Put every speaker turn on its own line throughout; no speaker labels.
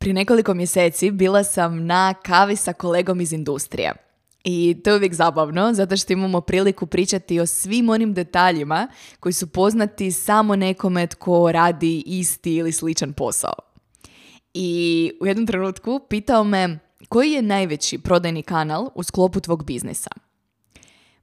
Prije nekoliko mjeseci bila sam na kavi sa kolegom iz industrije. I to je uvijek zabavno, zato što imamo priliku pričati o svim onim detaljima koji su poznati samo nekome tko radi isti ili sličan posao. I u jednom trenutku pitao me koji je najveći prodajni kanal u sklopu tvog biznisa.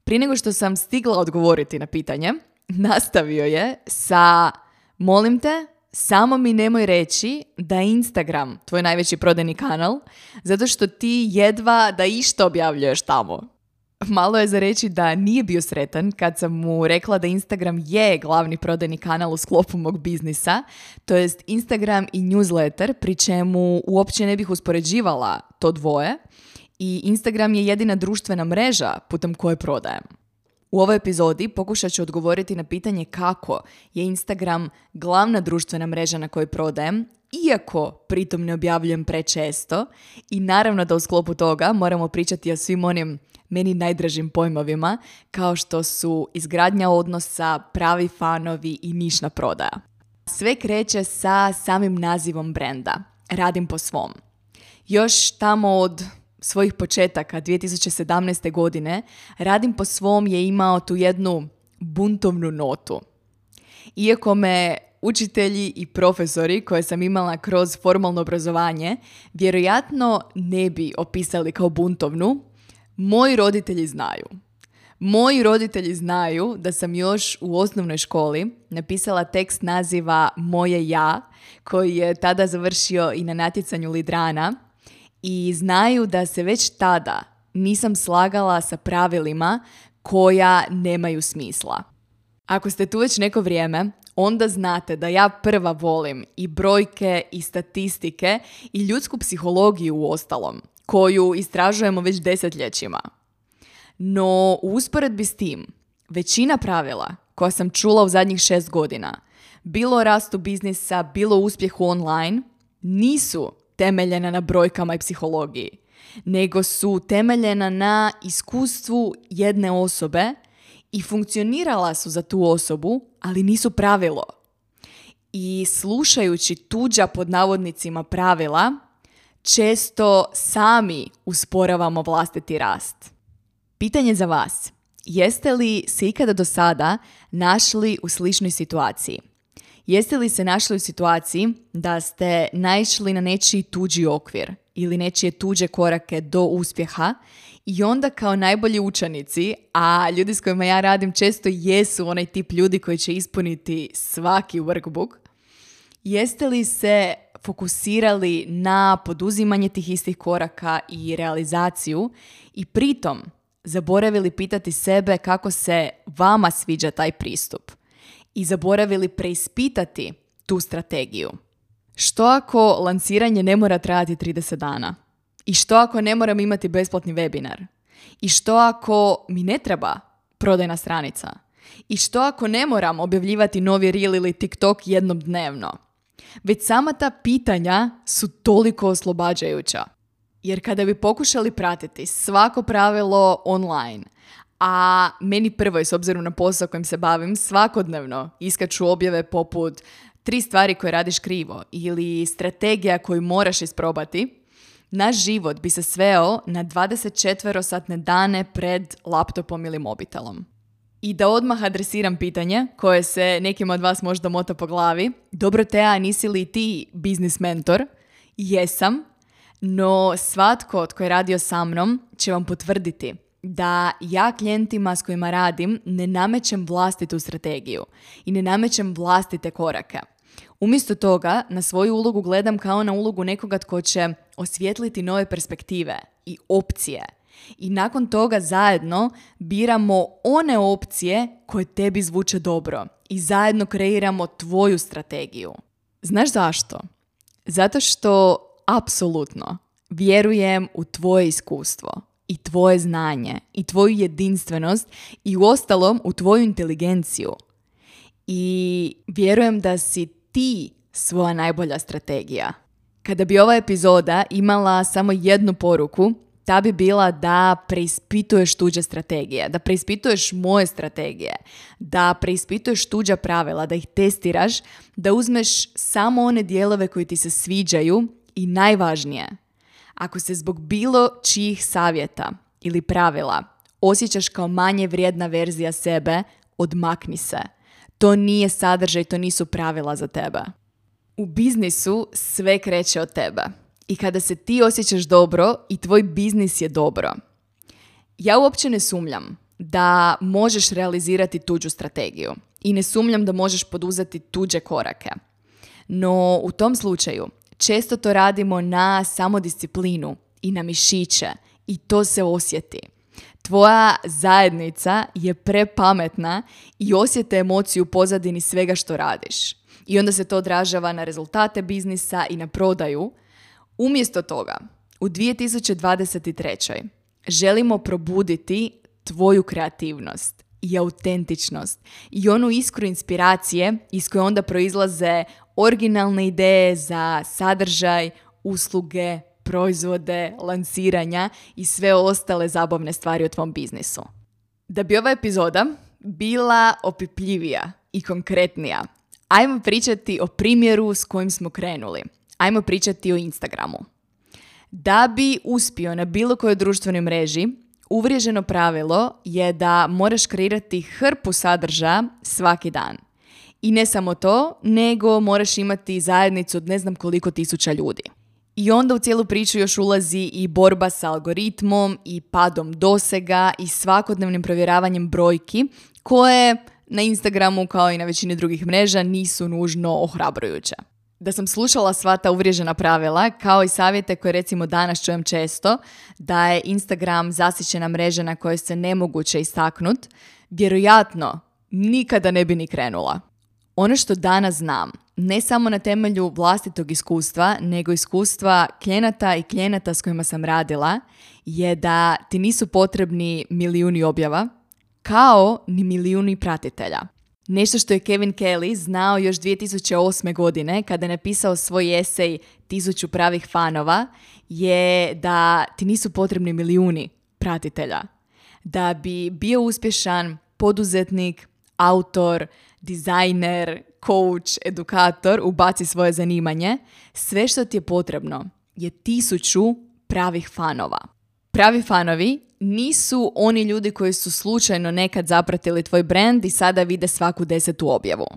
Prije nego što sam stigla odgovoriti na pitanje, nastavio je sa molim te, samo mi nemoj reći da je Instagram tvoj najveći prodajni kanal, zato što ti jedva da išta objavljuješ tamo. Malo je za reći da nije bio sretan kad sam mu rekla da Instagram je glavni prodajni kanal u sklopu mog biznisa, to jest Instagram i newsletter, pri čemu uopće ne bih uspoređivala to dvoje i Instagram je jedina društvena mreža putem koje prodajem. U ovoj epizodi pokušat ću odgovoriti na pitanje kako je Instagram glavna društvena mreža na kojoj prodajem, iako pritom ne objavljujem prečesto i naravno da u sklopu toga moramo pričati o svim onim meni najdražim pojmovima kao što su izgradnja odnosa, pravi fanovi i nišna prodaja. Sve kreće sa samim nazivom brenda. Radim po svom. Još tamo od svojih početaka 2017. godine Radim po svom je imao tu jednu buntovnu notu. Iako me učitelji i profesori koje sam imala kroz formalno obrazovanje vjerojatno ne bi opisali kao buntovnu, moji roditelji znaju. Moji roditelji znaju da sam još u osnovnoj školi napisala tekst naziva Moje ja, koji je tada završio i na natjecanju Lidrana i znaju da se već tada nisam slagala sa pravilima koja nemaju smisla. Ako ste tu već neko vrijeme, onda znate da ja prva volim i brojke i statistike i ljudsku psihologiju u ostalom, koju istražujemo već desetljećima. No, u usporedbi s tim, većina pravila koja sam čula u zadnjih šest godina, bilo rastu biznisa, bilo uspjehu online, nisu temeljena na brojkama i psihologiji, nego su temeljena na iskustvu jedne osobe i funkcionirala su za tu osobu, ali nisu pravilo. I slušajući tuđa pod navodnicima pravila, često sami usporavamo vlastiti rast. Pitanje za vas. Jeste li se ikada do sada našli u sličnoj situaciji? Jeste li se našli u situaciji da ste naišli na nečiji tuđi okvir ili nečije tuđe korake do uspjeha i onda kao najbolji učenici, a ljudi s kojima ja radim često jesu onaj tip ljudi koji će ispuniti svaki workbook, jeste li se fokusirali na poduzimanje tih istih koraka i realizaciju i pritom zaboravili pitati sebe kako se vama sviđa taj pristup i zaboravili preispitati tu strategiju. Što ako lanciranje ne mora trajati 30 dana? I što ako ne moram imati besplatni webinar? I što ako mi ne treba prodajna stranica? I što ako ne moram objavljivati novi reel ili TikTok jednom dnevno? Već sama ta pitanja su toliko oslobađajuća. Jer kada bi pokušali pratiti svako pravilo online, a meni prvo, s obzirom na posao kojim se bavim, svakodnevno iskaču objave poput tri stvari koje radiš krivo ili strategija koju moraš isprobati, naš život bi se sveo na 24-satne dane pred laptopom ili mobitelom. I da odmah adresiram pitanje koje se nekim od vas možda mota po glavi. Dobro Tea, nisi li ti biznis mentor? Jesam, no svatko tko je radio sa mnom će vam potvrditi da ja klijentima s kojima radim ne namećem vlastitu strategiju i ne namećem vlastite korake. Umjesto toga na svoju ulogu gledam kao na ulogu nekoga tko će osvijetliti nove perspektive i opcije. I nakon toga zajedno biramo one opcije koje tebi zvuče dobro i zajedno kreiramo tvoju strategiju. Znaš zašto? Zato što apsolutno. Vjerujem u tvoje iskustvo i tvoje znanje i tvoju jedinstvenost i u ostalom u tvoju inteligenciju. I vjerujem da si ti svoja najbolja strategija. Kada bi ova epizoda imala samo jednu poruku, ta bi bila da preispituješ tuđe strategije, da preispituješ moje strategije, da preispituješ tuđa pravila, da ih testiraš, da uzmeš samo one dijelove koji ti se sviđaju i najvažnije, ako se zbog bilo čijih savjeta ili pravila osjećaš kao manje vrijedna verzija sebe, odmakni se. To nije sadržaj, to nisu pravila za tebe. U biznisu sve kreće od tebe. I kada se ti osjećaš dobro i tvoj biznis je dobro. Ja uopće ne sumljam da možeš realizirati tuđu strategiju i ne sumljam da možeš poduzeti tuđe korake. No u tom slučaju često to radimo na samodisciplinu i na mišiće i to se osjeti. Tvoja zajednica je prepametna i osjete emociju u pozadini svega što radiš. I onda se to odražava na rezultate biznisa i na prodaju. Umjesto toga, u 2023. želimo probuditi tvoju kreativnost i autentičnost i onu iskru inspiracije iz koje onda proizlaze originalne ideje za sadržaj, usluge, proizvode, lansiranja i sve ostale zabavne stvari u tvom biznisu. Da bi ova epizoda bila opipljivija i konkretnija, ajmo pričati o primjeru s kojim smo krenuli. Ajmo pričati o Instagramu. Da bi uspio na bilo kojoj društvenoj mreži, uvriježeno pravilo je da moraš kreirati hrpu sadržaja svaki dan. I ne samo to, nego moraš imati zajednicu od ne znam koliko tisuća ljudi. I onda u cijelu priču još ulazi i borba sa algoritmom i padom dosega i svakodnevnim provjeravanjem brojki koje na Instagramu kao i na većini drugih mreža nisu nužno ohrabrujuće. Da sam slušala sva ta uvriježena pravila, kao i savjete koje recimo danas čujem često, da je Instagram zasićena mreža na kojoj se nemoguće istaknut, vjerojatno nikada ne bi ni krenula. Ono što danas znam, ne samo na temelju vlastitog iskustva, nego iskustva klijenata i klijenata s kojima sam radila, je da ti nisu potrebni milijuni objava, kao ni milijuni pratitelja. Nešto što je Kevin Kelly znao još 2008. godine kada je napisao svoj esej Tisuću pravih fanova je da ti nisu potrebni milijuni pratitelja. Da bi bio uspješan poduzetnik, autor, dizajner, coach, edukator ubaci svoje zanimanje, sve što ti je potrebno je tisuću pravih fanova. Pravi fanovi nisu oni ljudi koji su slučajno nekad zapratili tvoj brand i sada vide svaku desetu objavu.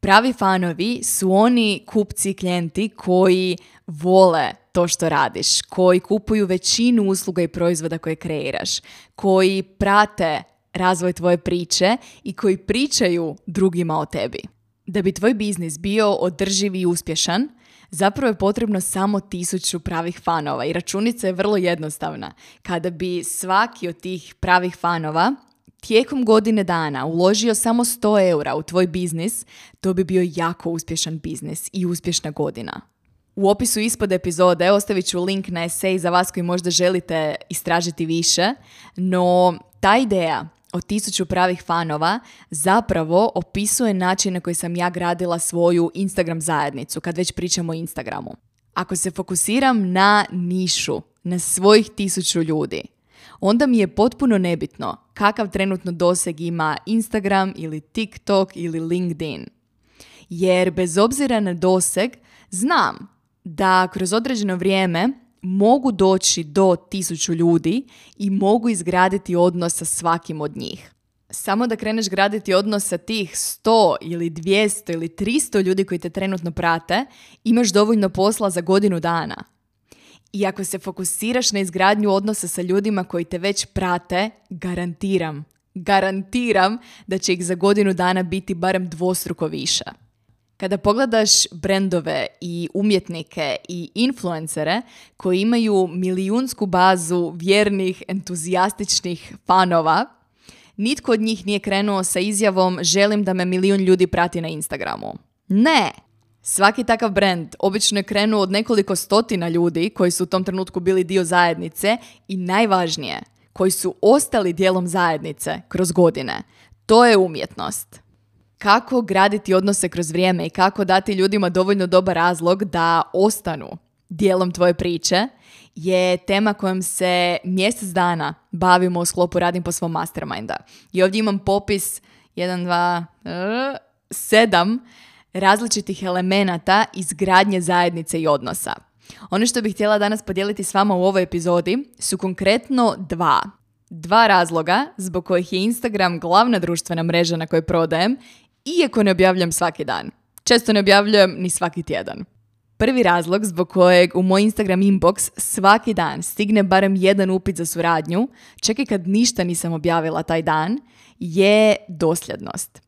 Pravi fanovi su oni kupci i klijenti koji vole to što radiš, koji kupuju većinu usluga i proizvoda koje kreiraš, koji prate razvoj tvoje priče i koji pričaju drugima o tebi. Da bi tvoj biznis bio održiv i uspješan, zapravo je potrebno samo tisuću pravih fanova i računica je vrlo jednostavna. Kada bi svaki od tih pravih fanova tijekom godine dana uložio samo 100 eura u tvoj biznis, to bi bio jako uspješan biznis i uspješna godina. U opisu ispod epizode ostavit ću link na esej za vas koji možda želite istražiti više, no ta ideja od tisuću pravih fanova zapravo opisuje način na koji sam ja gradila svoju Instagram zajednicu, kad već pričamo o Instagramu. Ako se fokusiram na nišu, na svojih tisuću ljudi, onda mi je potpuno nebitno kakav trenutno doseg ima Instagram ili TikTok ili LinkedIn. Jer bez obzira na doseg, znam da kroz određeno vrijeme mogu doći do tisuću ljudi i mogu izgraditi odnos sa svakim od njih. Samo da kreneš graditi odnos sa tih 100 ili 200 ili 300 ljudi koji te trenutno prate, imaš dovoljno posla za godinu dana. I ako se fokusiraš na izgradnju odnosa sa ljudima koji te već prate, garantiram, garantiram da će ih za godinu dana biti barem dvostruko više. Kada pogledaš brendove i umjetnike i influencere koji imaju milijunsku bazu vjernih, entuzijastičnih fanova, nitko od njih nije krenuo sa izjavom želim da me milijun ljudi prati na Instagramu. Ne! Svaki takav brand obično je krenuo od nekoliko stotina ljudi koji su u tom trenutku bili dio zajednice i najvažnije, koji su ostali dijelom zajednice kroz godine. To je umjetnost. Kako graditi odnose kroz vrijeme i kako dati ljudima dovoljno dobar razlog da ostanu dijelom tvoje priče je tema kojom se mjesec dana bavimo u sklopu Radim po svom masterminda. I ovdje imam popis 1, 2, 7 različitih elemenata izgradnje zajednice i odnosa. Ono što bih htjela danas podijeliti s vama u ovoj epizodi su konkretno dva. Dva razloga zbog kojih je Instagram glavna društvena mreža na kojoj prodajem, iako ne objavljujem svaki dan. Često ne objavljujem ni svaki tjedan. Prvi razlog zbog kojeg u moj Instagram inbox svaki dan stigne barem jedan upit za suradnju, čak i kad ništa nisam objavila taj dan, je dosljednost.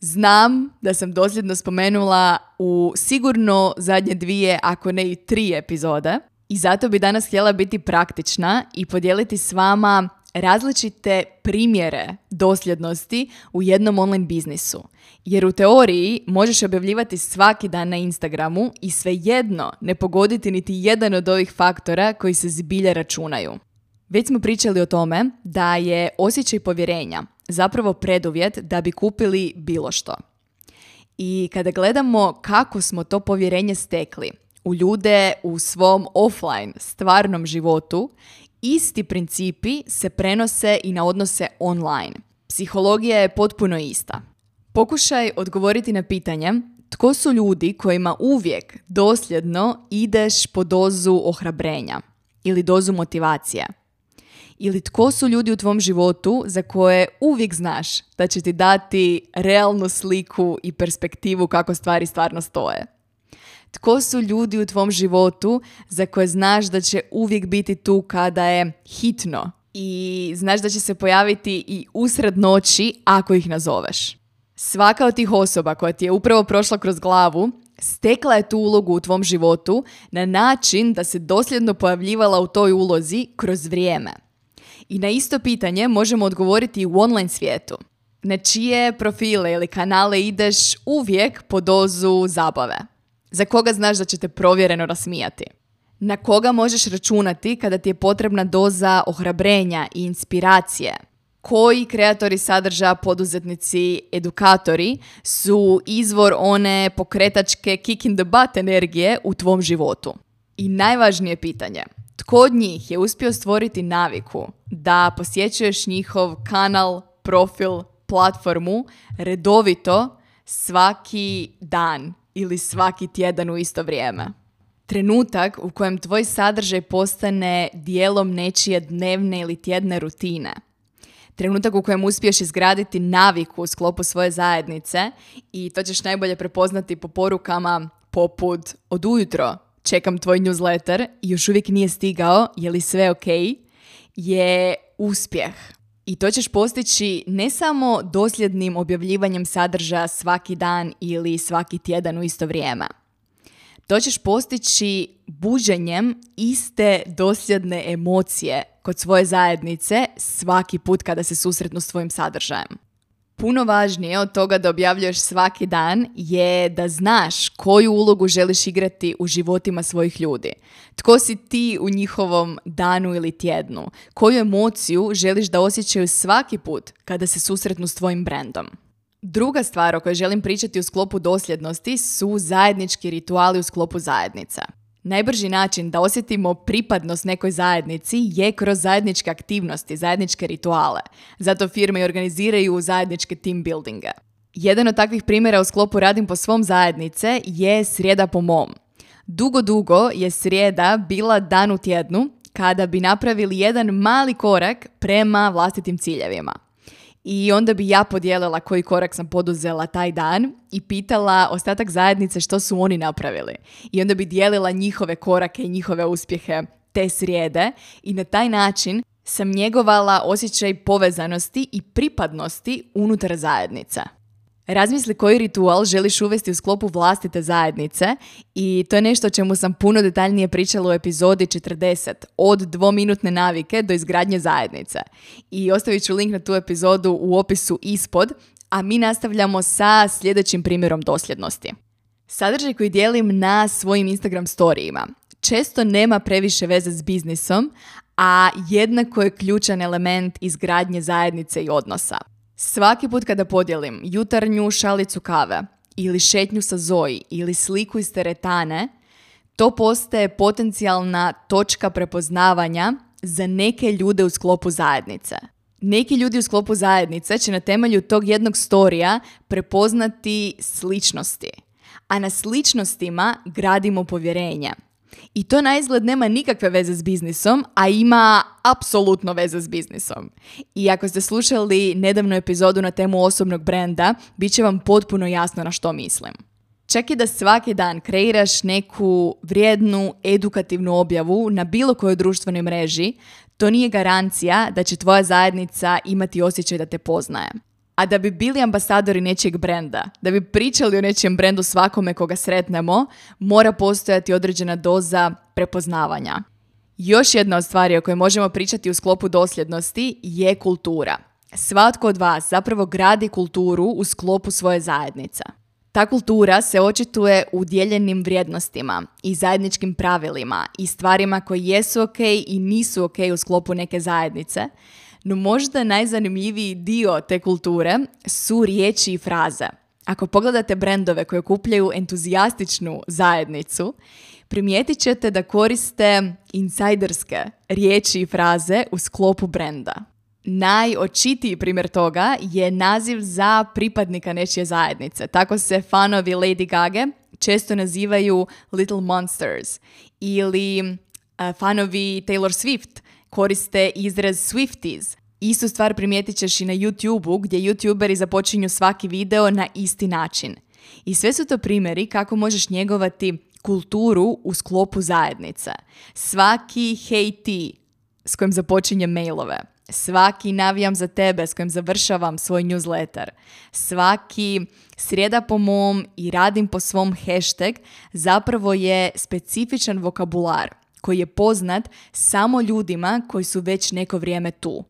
Znam da sam dosljedno spomenula u sigurno zadnje dvije, ako ne i tri epizode. I zato bi danas htjela biti praktična i podijeliti s vama različite primjere dosljednosti u jednom online biznisu. Jer u teoriji možeš objavljivati svaki dan na Instagramu i svejedno ne pogoditi niti jedan od ovih faktora koji se zbilje računaju. Već smo pričali o tome da je osjećaj povjerenja zapravo preduvjet da bi kupili bilo što. I kada gledamo kako smo to povjerenje stekli u ljude u svom offline stvarnom životu, isti principi se prenose i na odnose online. Psihologija je potpuno ista. Pokušaj odgovoriti na pitanje tko su ljudi kojima uvijek dosljedno ideš po dozu ohrabrenja ili dozu motivacije ili tko su ljudi u tvom životu za koje uvijek znaš da će ti dati realnu sliku i perspektivu kako stvari stvarno stoje. Tko su ljudi u tvom životu za koje znaš da će uvijek biti tu kada je hitno i znaš da će se pojaviti i usred noći ako ih nazoveš. Svaka od tih osoba koja ti je upravo prošla kroz glavu stekla je tu ulogu u tvom životu na način da se dosljedno pojavljivala u toj ulozi kroz vrijeme. I na isto pitanje možemo odgovoriti u online svijetu. Na čije profile ili kanale ideš uvijek po dozu zabave? Za koga znaš da će te provjereno rasmijati? Na koga možeš računati kada ti je potrebna doza ohrabrenja i inspiracije? Koji kreatori sadržaja, poduzetnici, edukatori su izvor one pokretačke kick in the butt energije u tvom životu? I najvažnije pitanje – tko od njih je uspio stvoriti naviku da posjećuješ njihov kanal, profil, platformu redovito svaki dan ili svaki tjedan u isto vrijeme? Trenutak u kojem tvoj sadržaj postane dijelom nečije dnevne ili tjedne rutine. Trenutak u kojem uspiješ izgraditi naviku u sklopu svoje zajednice i to ćeš najbolje prepoznati po porukama poput od ujutro čekam tvoj newsletter i još uvijek nije stigao, je li sve ok, je uspjeh. I to ćeš postići ne samo dosljednim objavljivanjem sadržaja svaki dan ili svaki tjedan u isto vrijeme. To ćeš postići buđenjem iste dosljedne emocije kod svoje zajednice svaki put kada se susretnu s tvojim sadržajem. Puno važnije od toga da objavljuješ svaki dan je da znaš koju ulogu želiš igrati u životima svojih ljudi. Tko si ti u njihovom danu ili tjednu? Koju emociju želiš da osjećaju svaki put kada se susretnu s tvojim brendom? Druga stvar o kojoj želim pričati u sklopu dosljednosti su zajednički rituali u sklopu zajednica. Najbrži način da osjetimo pripadnost nekoj zajednici je kroz zajedničke aktivnosti, zajedničke rituale. Zato firme organiziraju zajedničke team buildinge. Jedan od takvih primjera u sklopu Radim po svom zajednice je Srijeda po mom. Dugo, dugo je Srijeda bila dan u tjednu kada bi napravili jedan mali korak prema vlastitim ciljevima. I onda bi ja podijelila koji korak sam poduzela taj dan i pitala ostatak zajednice što su oni napravili. I onda bi dijelila njihove korake i njihove uspjehe te srijede i na taj način sam njegovala osjećaj povezanosti i pripadnosti unutar zajednice. Razmisli koji ritual želiš uvesti u sklopu vlastite zajednice i to je nešto o čemu sam puno detaljnije pričala u epizodi 40 od dvominutne navike do izgradnje zajednice. I ostavit ću link na tu epizodu u opisu ispod, a mi nastavljamo sa sljedećim primjerom dosljednosti. Sadržaj koji dijelim na svojim Instagram storijima često nema previše veze s biznisom, a jednako je ključan element izgradnje zajednice i odnosa. Svaki put kada podijelim jutarnju šalicu kave ili šetnju sa Zoji ili sliku iz teretane, to postaje potencijalna točka prepoznavanja za neke ljude u sklopu zajednice. Neki ljudi u sklopu zajednice će na temelju tog jednog storija prepoznati sličnosti, a na sličnostima gradimo povjerenje. I to na izgled nema nikakve veze s biznisom, a ima apsolutno veze s biznisom. I ako ste slušali nedavnu epizodu na temu osobnog brenda, bit će vam potpuno jasno na što mislim. Čak i da svaki dan kreiraš neku vrijednu, edukativnu objavu na bilo kojoj društvenoj mreži, to nije garancija da će tvoja zajednica imati osjećaj da te poznaje. A da bi bili ambasadori nečijeg brenda, da bi pričali o nečijem brendu svakome koga sretnemo, mora postojati određena doza prepoznavanja. Još jedna od stvari o kojoj možemo pričati u sklopu dosljednosti je kultura. Svatko od vas zapravo gradi kulturu u sklopu svoje zajednice. Ta kultura se očituje u dijeljenim vrijednostima i zajedničkim pravilima i stvarima koje jesu ok i nisu ok u sklopu neke zajednice, no možda najzanimljiviji dio te kulture su riječi i fraze. Ako pogledate brendove koje okupljaju entuzijastičnu zajednicu, primijetit ćete da koriste insajderske riječi i fraze u sklopu brenda. Najočitiji primjer toga je naziv za pripadnika nečije zajednice. Tako se fanovi Lady Gaga često nazivaju Little Monsters ili uh, fanovi Taylor Swift koriste izraz Swifties. Istu stvar primijetit ćeš i na YouTube-u gdje youtuberi započinju svaki video na isti način. I sve su to primjeri kako možeš njegovati kulturu u sklopu zajednice. Svaki hej ti s kojim započinjem mailove svaki navijam za tebe s kojim završavam svoj newsletter, svaki srijeda po mom i radim po svom hashtag zapravo je specifičan vokabular koji je poznat samo ljudima koji su već neko vrijeme tu.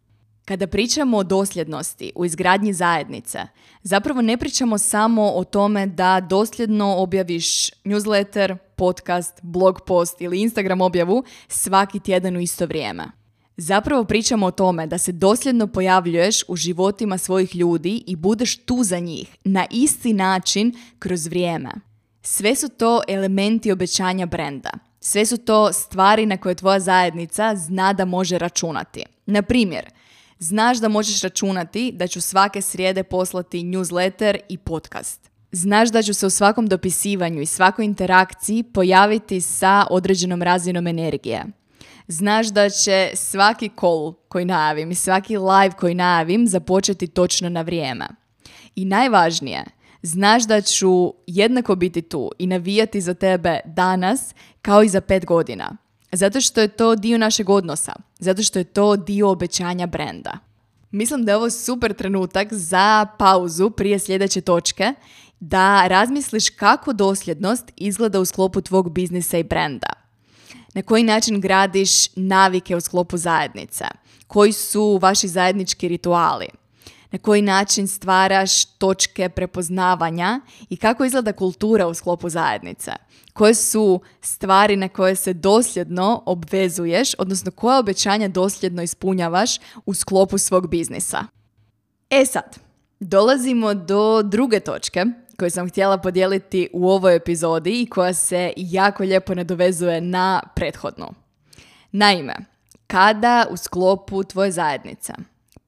Kada pričamo o dosljednosti u izgradnji zajednice, zapravo ne pričamo samo o tome da dosljedno objaviš newsletter, podcast, blog post ili Instagram objavu svaki tjedan u isto vrijeme. Zapravo pričamo o tome da se dosljedno pojavljuješ u životima svojih ljudi i budeš tu za njih na isti način kroz vrijeme. Sve su to elementi obećanja brenda. Sve su to stvari na koje tvoja zajednica zna da može računati. Na primjer, znaš da možeš računati da ću svake srijede poslati newsletter i podcast. Znaš da ću se u svakom dopisivanju i svakoj interakciji pojaviti sa određenom razinom energije znaš da će svaki call koji najavim i svaki live koji najavim započeti točno na vrijeme. I najvažnije, znaš da ću jednako biti tu i navijati za tebe danas kao i za pet godina. Zato što je to dio našeg odnosa. Zato što je to dio obećanja brenda. Mislim da je ovo super trenutak za pauzu prije sljedeće točke da razmisliš kako dosljednost izgleda u sklopu tvog biznisa i brenda na koji način gradiš navike u sklopu zajednice, koji su vaši zajednički rituali, na koji način stvaraš točke prepoznavanja i kako izgleda kultura u sklopu zajednice. Koje su stvari na koje se dosljedno obvezuješ, odnosno koje obećanja dosljedno ispunjavaš u sklopu svog biznisa. E sad, dolazimo do druge točke koju sam htjela podijeliti u ovoj epizodi i koja se jako lijepo nadovezuje na prethodnu. Naime, kada u sklopu tvoje zajednice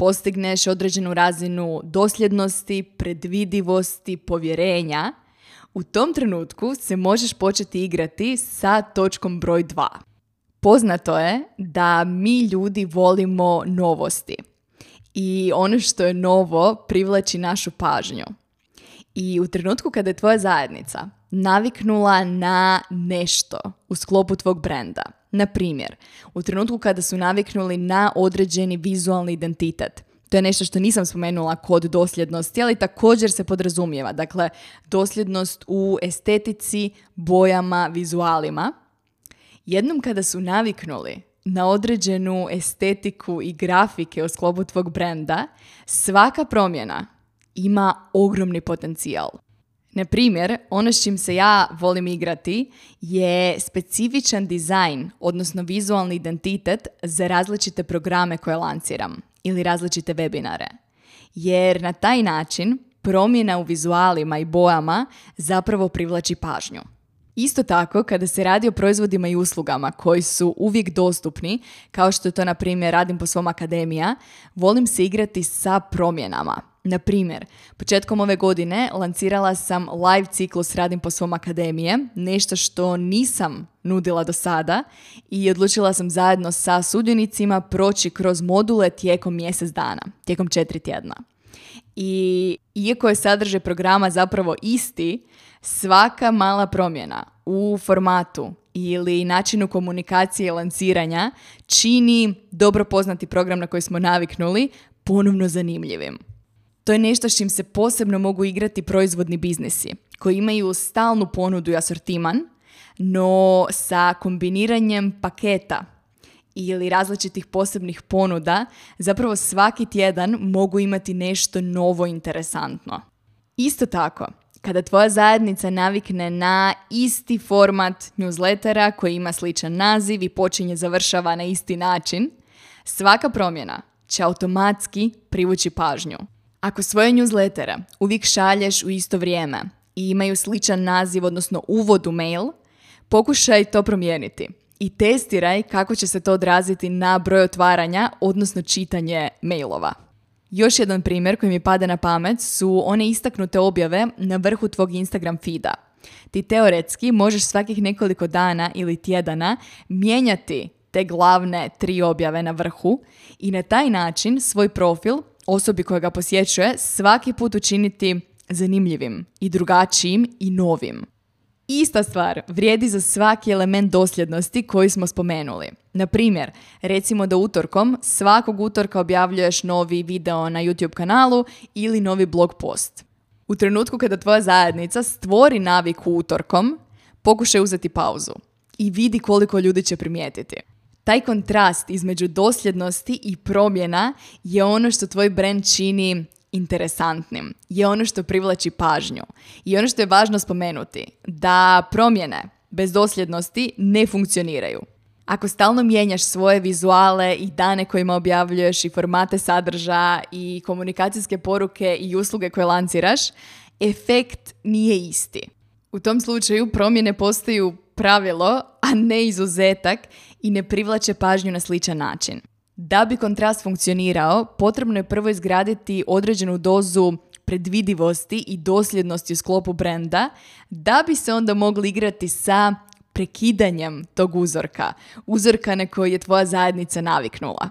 postigneš određenu razinu dosljednosti, predvidivosti, povjerenja, u tom trenutku se možeš početi igrati sa točkom broj 2. Poznato je da mi ljudi volimo novosti i ono što je novo privlači našu pažnju. I u trenutku kada je tvoja zajednica naviknula na nešto u sklopu tvog brenda, na primjer, u trenutku kada su naviknuli na određeni vizualni identitet, to je nešto što nisam spomenula kod dosljednosti, ali također se podrazumijeva. Dakle, dosljednost u estetici, bojama, vizualima. Jednom kada su naviknuli na određenu estetiku i grafike u sklopu tvog brenda, svaka promjena ima ogromni potencijal. Na primjer, ono s čim se ja volim igrati je specifičan dizajn, odnosno vizualni identitet za različite programe koje lanciram ili različite webinare. Jer na taj način promjena u vizualima i bojama zapravo privlači pažnju. Isto tako, kada se radi o proizvodima i uslugama koji su uvijek dostupni, kao što to na primjer radim po svom akademija, volim se igrati sa promjenama. Na primjer, početkom ove godine lancirala sam live ciklus Radim po svom akademije, nešto što nisam nudila do sada i odlučila sam zajedno sa sudionicima proći kroz module tijekom mjesec dana, tijekom četiri tjedna. I iako je sadržaj programa zapravo isti, svaka mala promjena u formatu ili načinu komunikacije i lanciranja čini dobro poznati program na koji smo naviknuli ponovno zanimljivim. To je nešto s čim se posebno mogu igrati proizvodni biznisi koji imaju stalnu ponudu i asortiman, no sa kombiniranjem paketa ili različitih posebnih ponuda, zapravo svaki tjedan mogu imati nešto novo interesantno. Isto tako, kada tvoja zajednica navikne na isti format newslettera koji ima sličan naziv i počinje završava na isti način, svaka promjena će automatski privući pažnju. Ako svoje newslettere uvijek šalješ u isto vrijeme i imaju sličan naziv, odnosno uvod u mail, pokušaj to promijeniti i testiraj kako će se to odraziti na broj otvaranja, odnosno čitanje mailova. Još jedan primjer koji mi pada na pamet su one istaknute objave na vrhu tvog Instagram feeda. Ti teoretski možeš svakih nekoliko dana ili tjedana mijenjati te glavne tri objave na vrhu i na taj način svoj profil osobi koja ga posjećuje svaki put učiniti zanimljivim i drugačijim i novim. Ista stvar vrijedi za svaki element dosljednosti koji smo spomenuli. Na primjer, recimo da utorkom svakog utorka objavljuješ novi video na YouTube kanalu ili novi blog post. U trenutku kada tvoja zajednica stvori naviku utorkom, pokušaj uzeti pauzu i vidi koliko ljudi će primijetiti. Taj kontrast između dosljednosti i promjena je ono što tvoj brand čini interesantnim, je ono što privlači pažnju. I ono što je važno spomenuti, da promjene bez dosljednosti ne funkcioniraju. Ako stalno mijenjaš svoje vizuale i dane kojima objavljuješ i formate sadržaja i komunikacijske poruke i usluge koje lanciraš, efekt nije isti. U tom slučaju promjene postaju pravilo, a ne izuzetak i ne privlače pažnju na sličan način. Da bi kontrast funkcionirao, potrebno je prvo izgraditi određenu dozu predvidivosti i dosljednosti u sklopu brenda, da bi se onda mogli igrati sa prekidanjem tog uzorka, uzorka na koji je tvoja zajednica naviknula.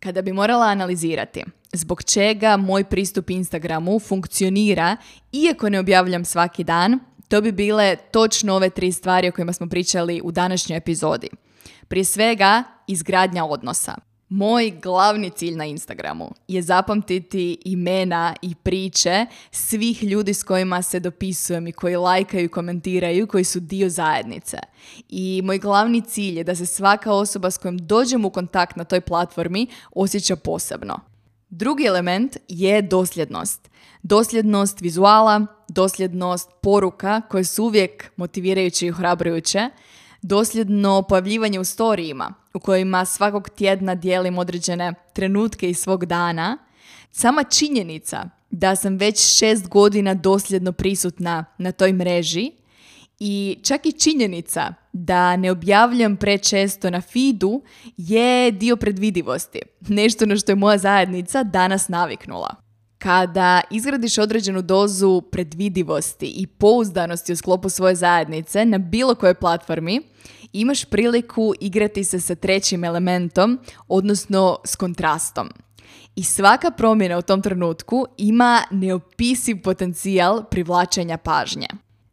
Kada bi morala analizirati zbog čega moj pristup Instagramu funkcionira, iako ne objavljam svaki dan, to bi bile točno ove tri stvari o kojima smo pričali u današnjoj epizodi. Prije svega, izgradnja odnosa. Moj glavni cilj na Instagramu je zapamtiti imena i priče svih ljudi s kojima se dopisujem i koji lajkaju i komentiraju, koji su dio zajednice. I moj glavni cilj je da se svaka osoba s kojom dođem u kontakt na toj platformi osjeća posebno. Drugi element je dosljednost. Dosljednost vizuala, dosljednost poruka koje su uvijek motivirajuće i ohrabrujuće, dosljedno pojavljivanje u storijima u kojima svakog tjedna dijelim određene trenutke iz svog dana, sama činjenica da sam već šest godina dosljedno prisutna na toj mreži i čak i činjenica da ne objavljam prečesto na feedu je dio predvidivosti. Nešto na što je moja zajednica danas naviknula. Kada izgradiš određenu dozu predvidivosti i pouzdanosti u sklopu svoje zajednice na bilo kojoj platformi, imaš priliku igrati se sa trećim elementom, odnosno s kontrastom. I svaka promjena u tom trenutku ima neopisiv potencijal privlačenja pažnje.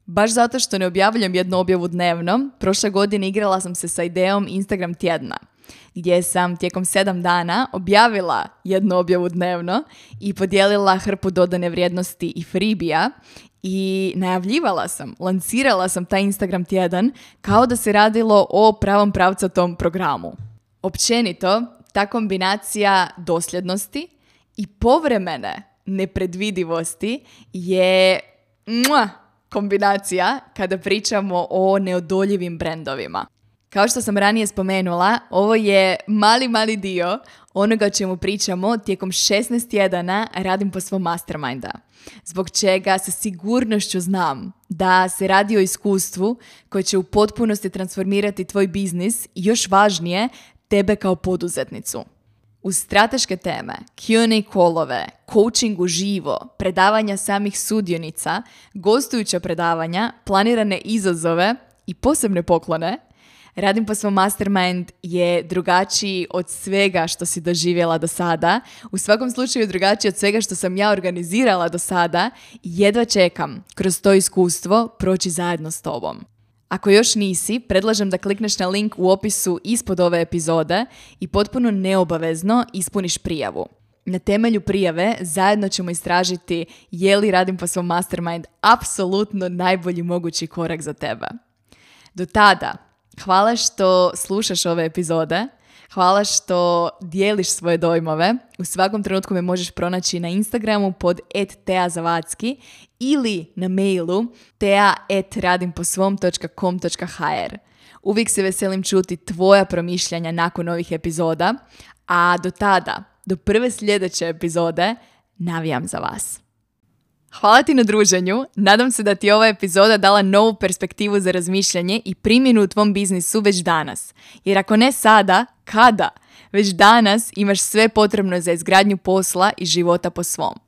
Baš zato što ne objavljam jednu objavu dnevno, prošle godine igrala sam se sa idejom Instagram tjedna – gdje sam tijekom sedam dana objavila jednu objavu dnevno i podijelila hrpu dodane vrijednosti i fribija i najavljivala sam, lancirala sam taj Instagram tjedan kao da se radilo o pravom pravcatom programu. Općenito, ta kombinacija dosljednosti i povremene nepredvidivosti je kombinacija kada pričamo o neodoljivim brendovima. Kao što sam ranije spomenula, ovo je mali, mali dio onoga o čemu pričamo tijekom 16 tjedana radim po svom masterminda. Zbog čega sa sigurnošću znam da se radi o iskustvu koje će u potpunosti transformirati tvoj biznis i još važnije, tebe kao poduzetnicu. Uz strateške teme, Q&A kolove, coaching uživo, predavanja samih sudionica, gostujuća predavanja, planirane izazove i posebne poklone, Radim po svom mastermind je drugačiji od svega što si doživjela do sada. U svakom slučaju drugačiji od svega što sam ja organizirala do sada jedva čekam kroz to iskustvo proći zajedno s tobom. Ako još nisi, predlažem da klikneš na link u opisu ispod ove epizode i potpuno neobavezno ispuniš prijavu. Na temelju prijave zajedno ćemo istražiti je li radim po svom mastermind apsolutno najbolji mogući korak za tebe. Do tada, hvala što slušaš ove epizode, hvala što dijeliš svoje dojmove. U svakom trenutku me možeš pronaći na Instagramu pod @teazavacki ili na mailu tea.radimposvom.com.hr. Uvijek se veselim čuti tvoja promišljanja nakon ovih epizoda, a do tada, do prve sljedeće epizode, navijam za vas. Hvala ti na druženju. Nadam se da ti je ova epizoda dala novu perspektivu za razmišljanje i primjenu u tvom biznisu već danas. Jer ako ne sada, kada? Već danas imaš sve potrebno za izgradnju posla i života po svom.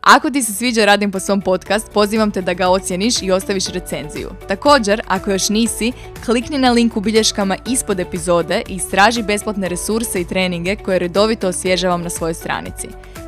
Ako ti se sviđa Radim po svom podcast, pozivam te da ga ocjeniš i ostaviš recenziju. Također, ako još nisi, klikni na link u bilješkama ispod epizode i istraži besplatne resurse i treninge koje redovito osvježavam na svojoj stranici.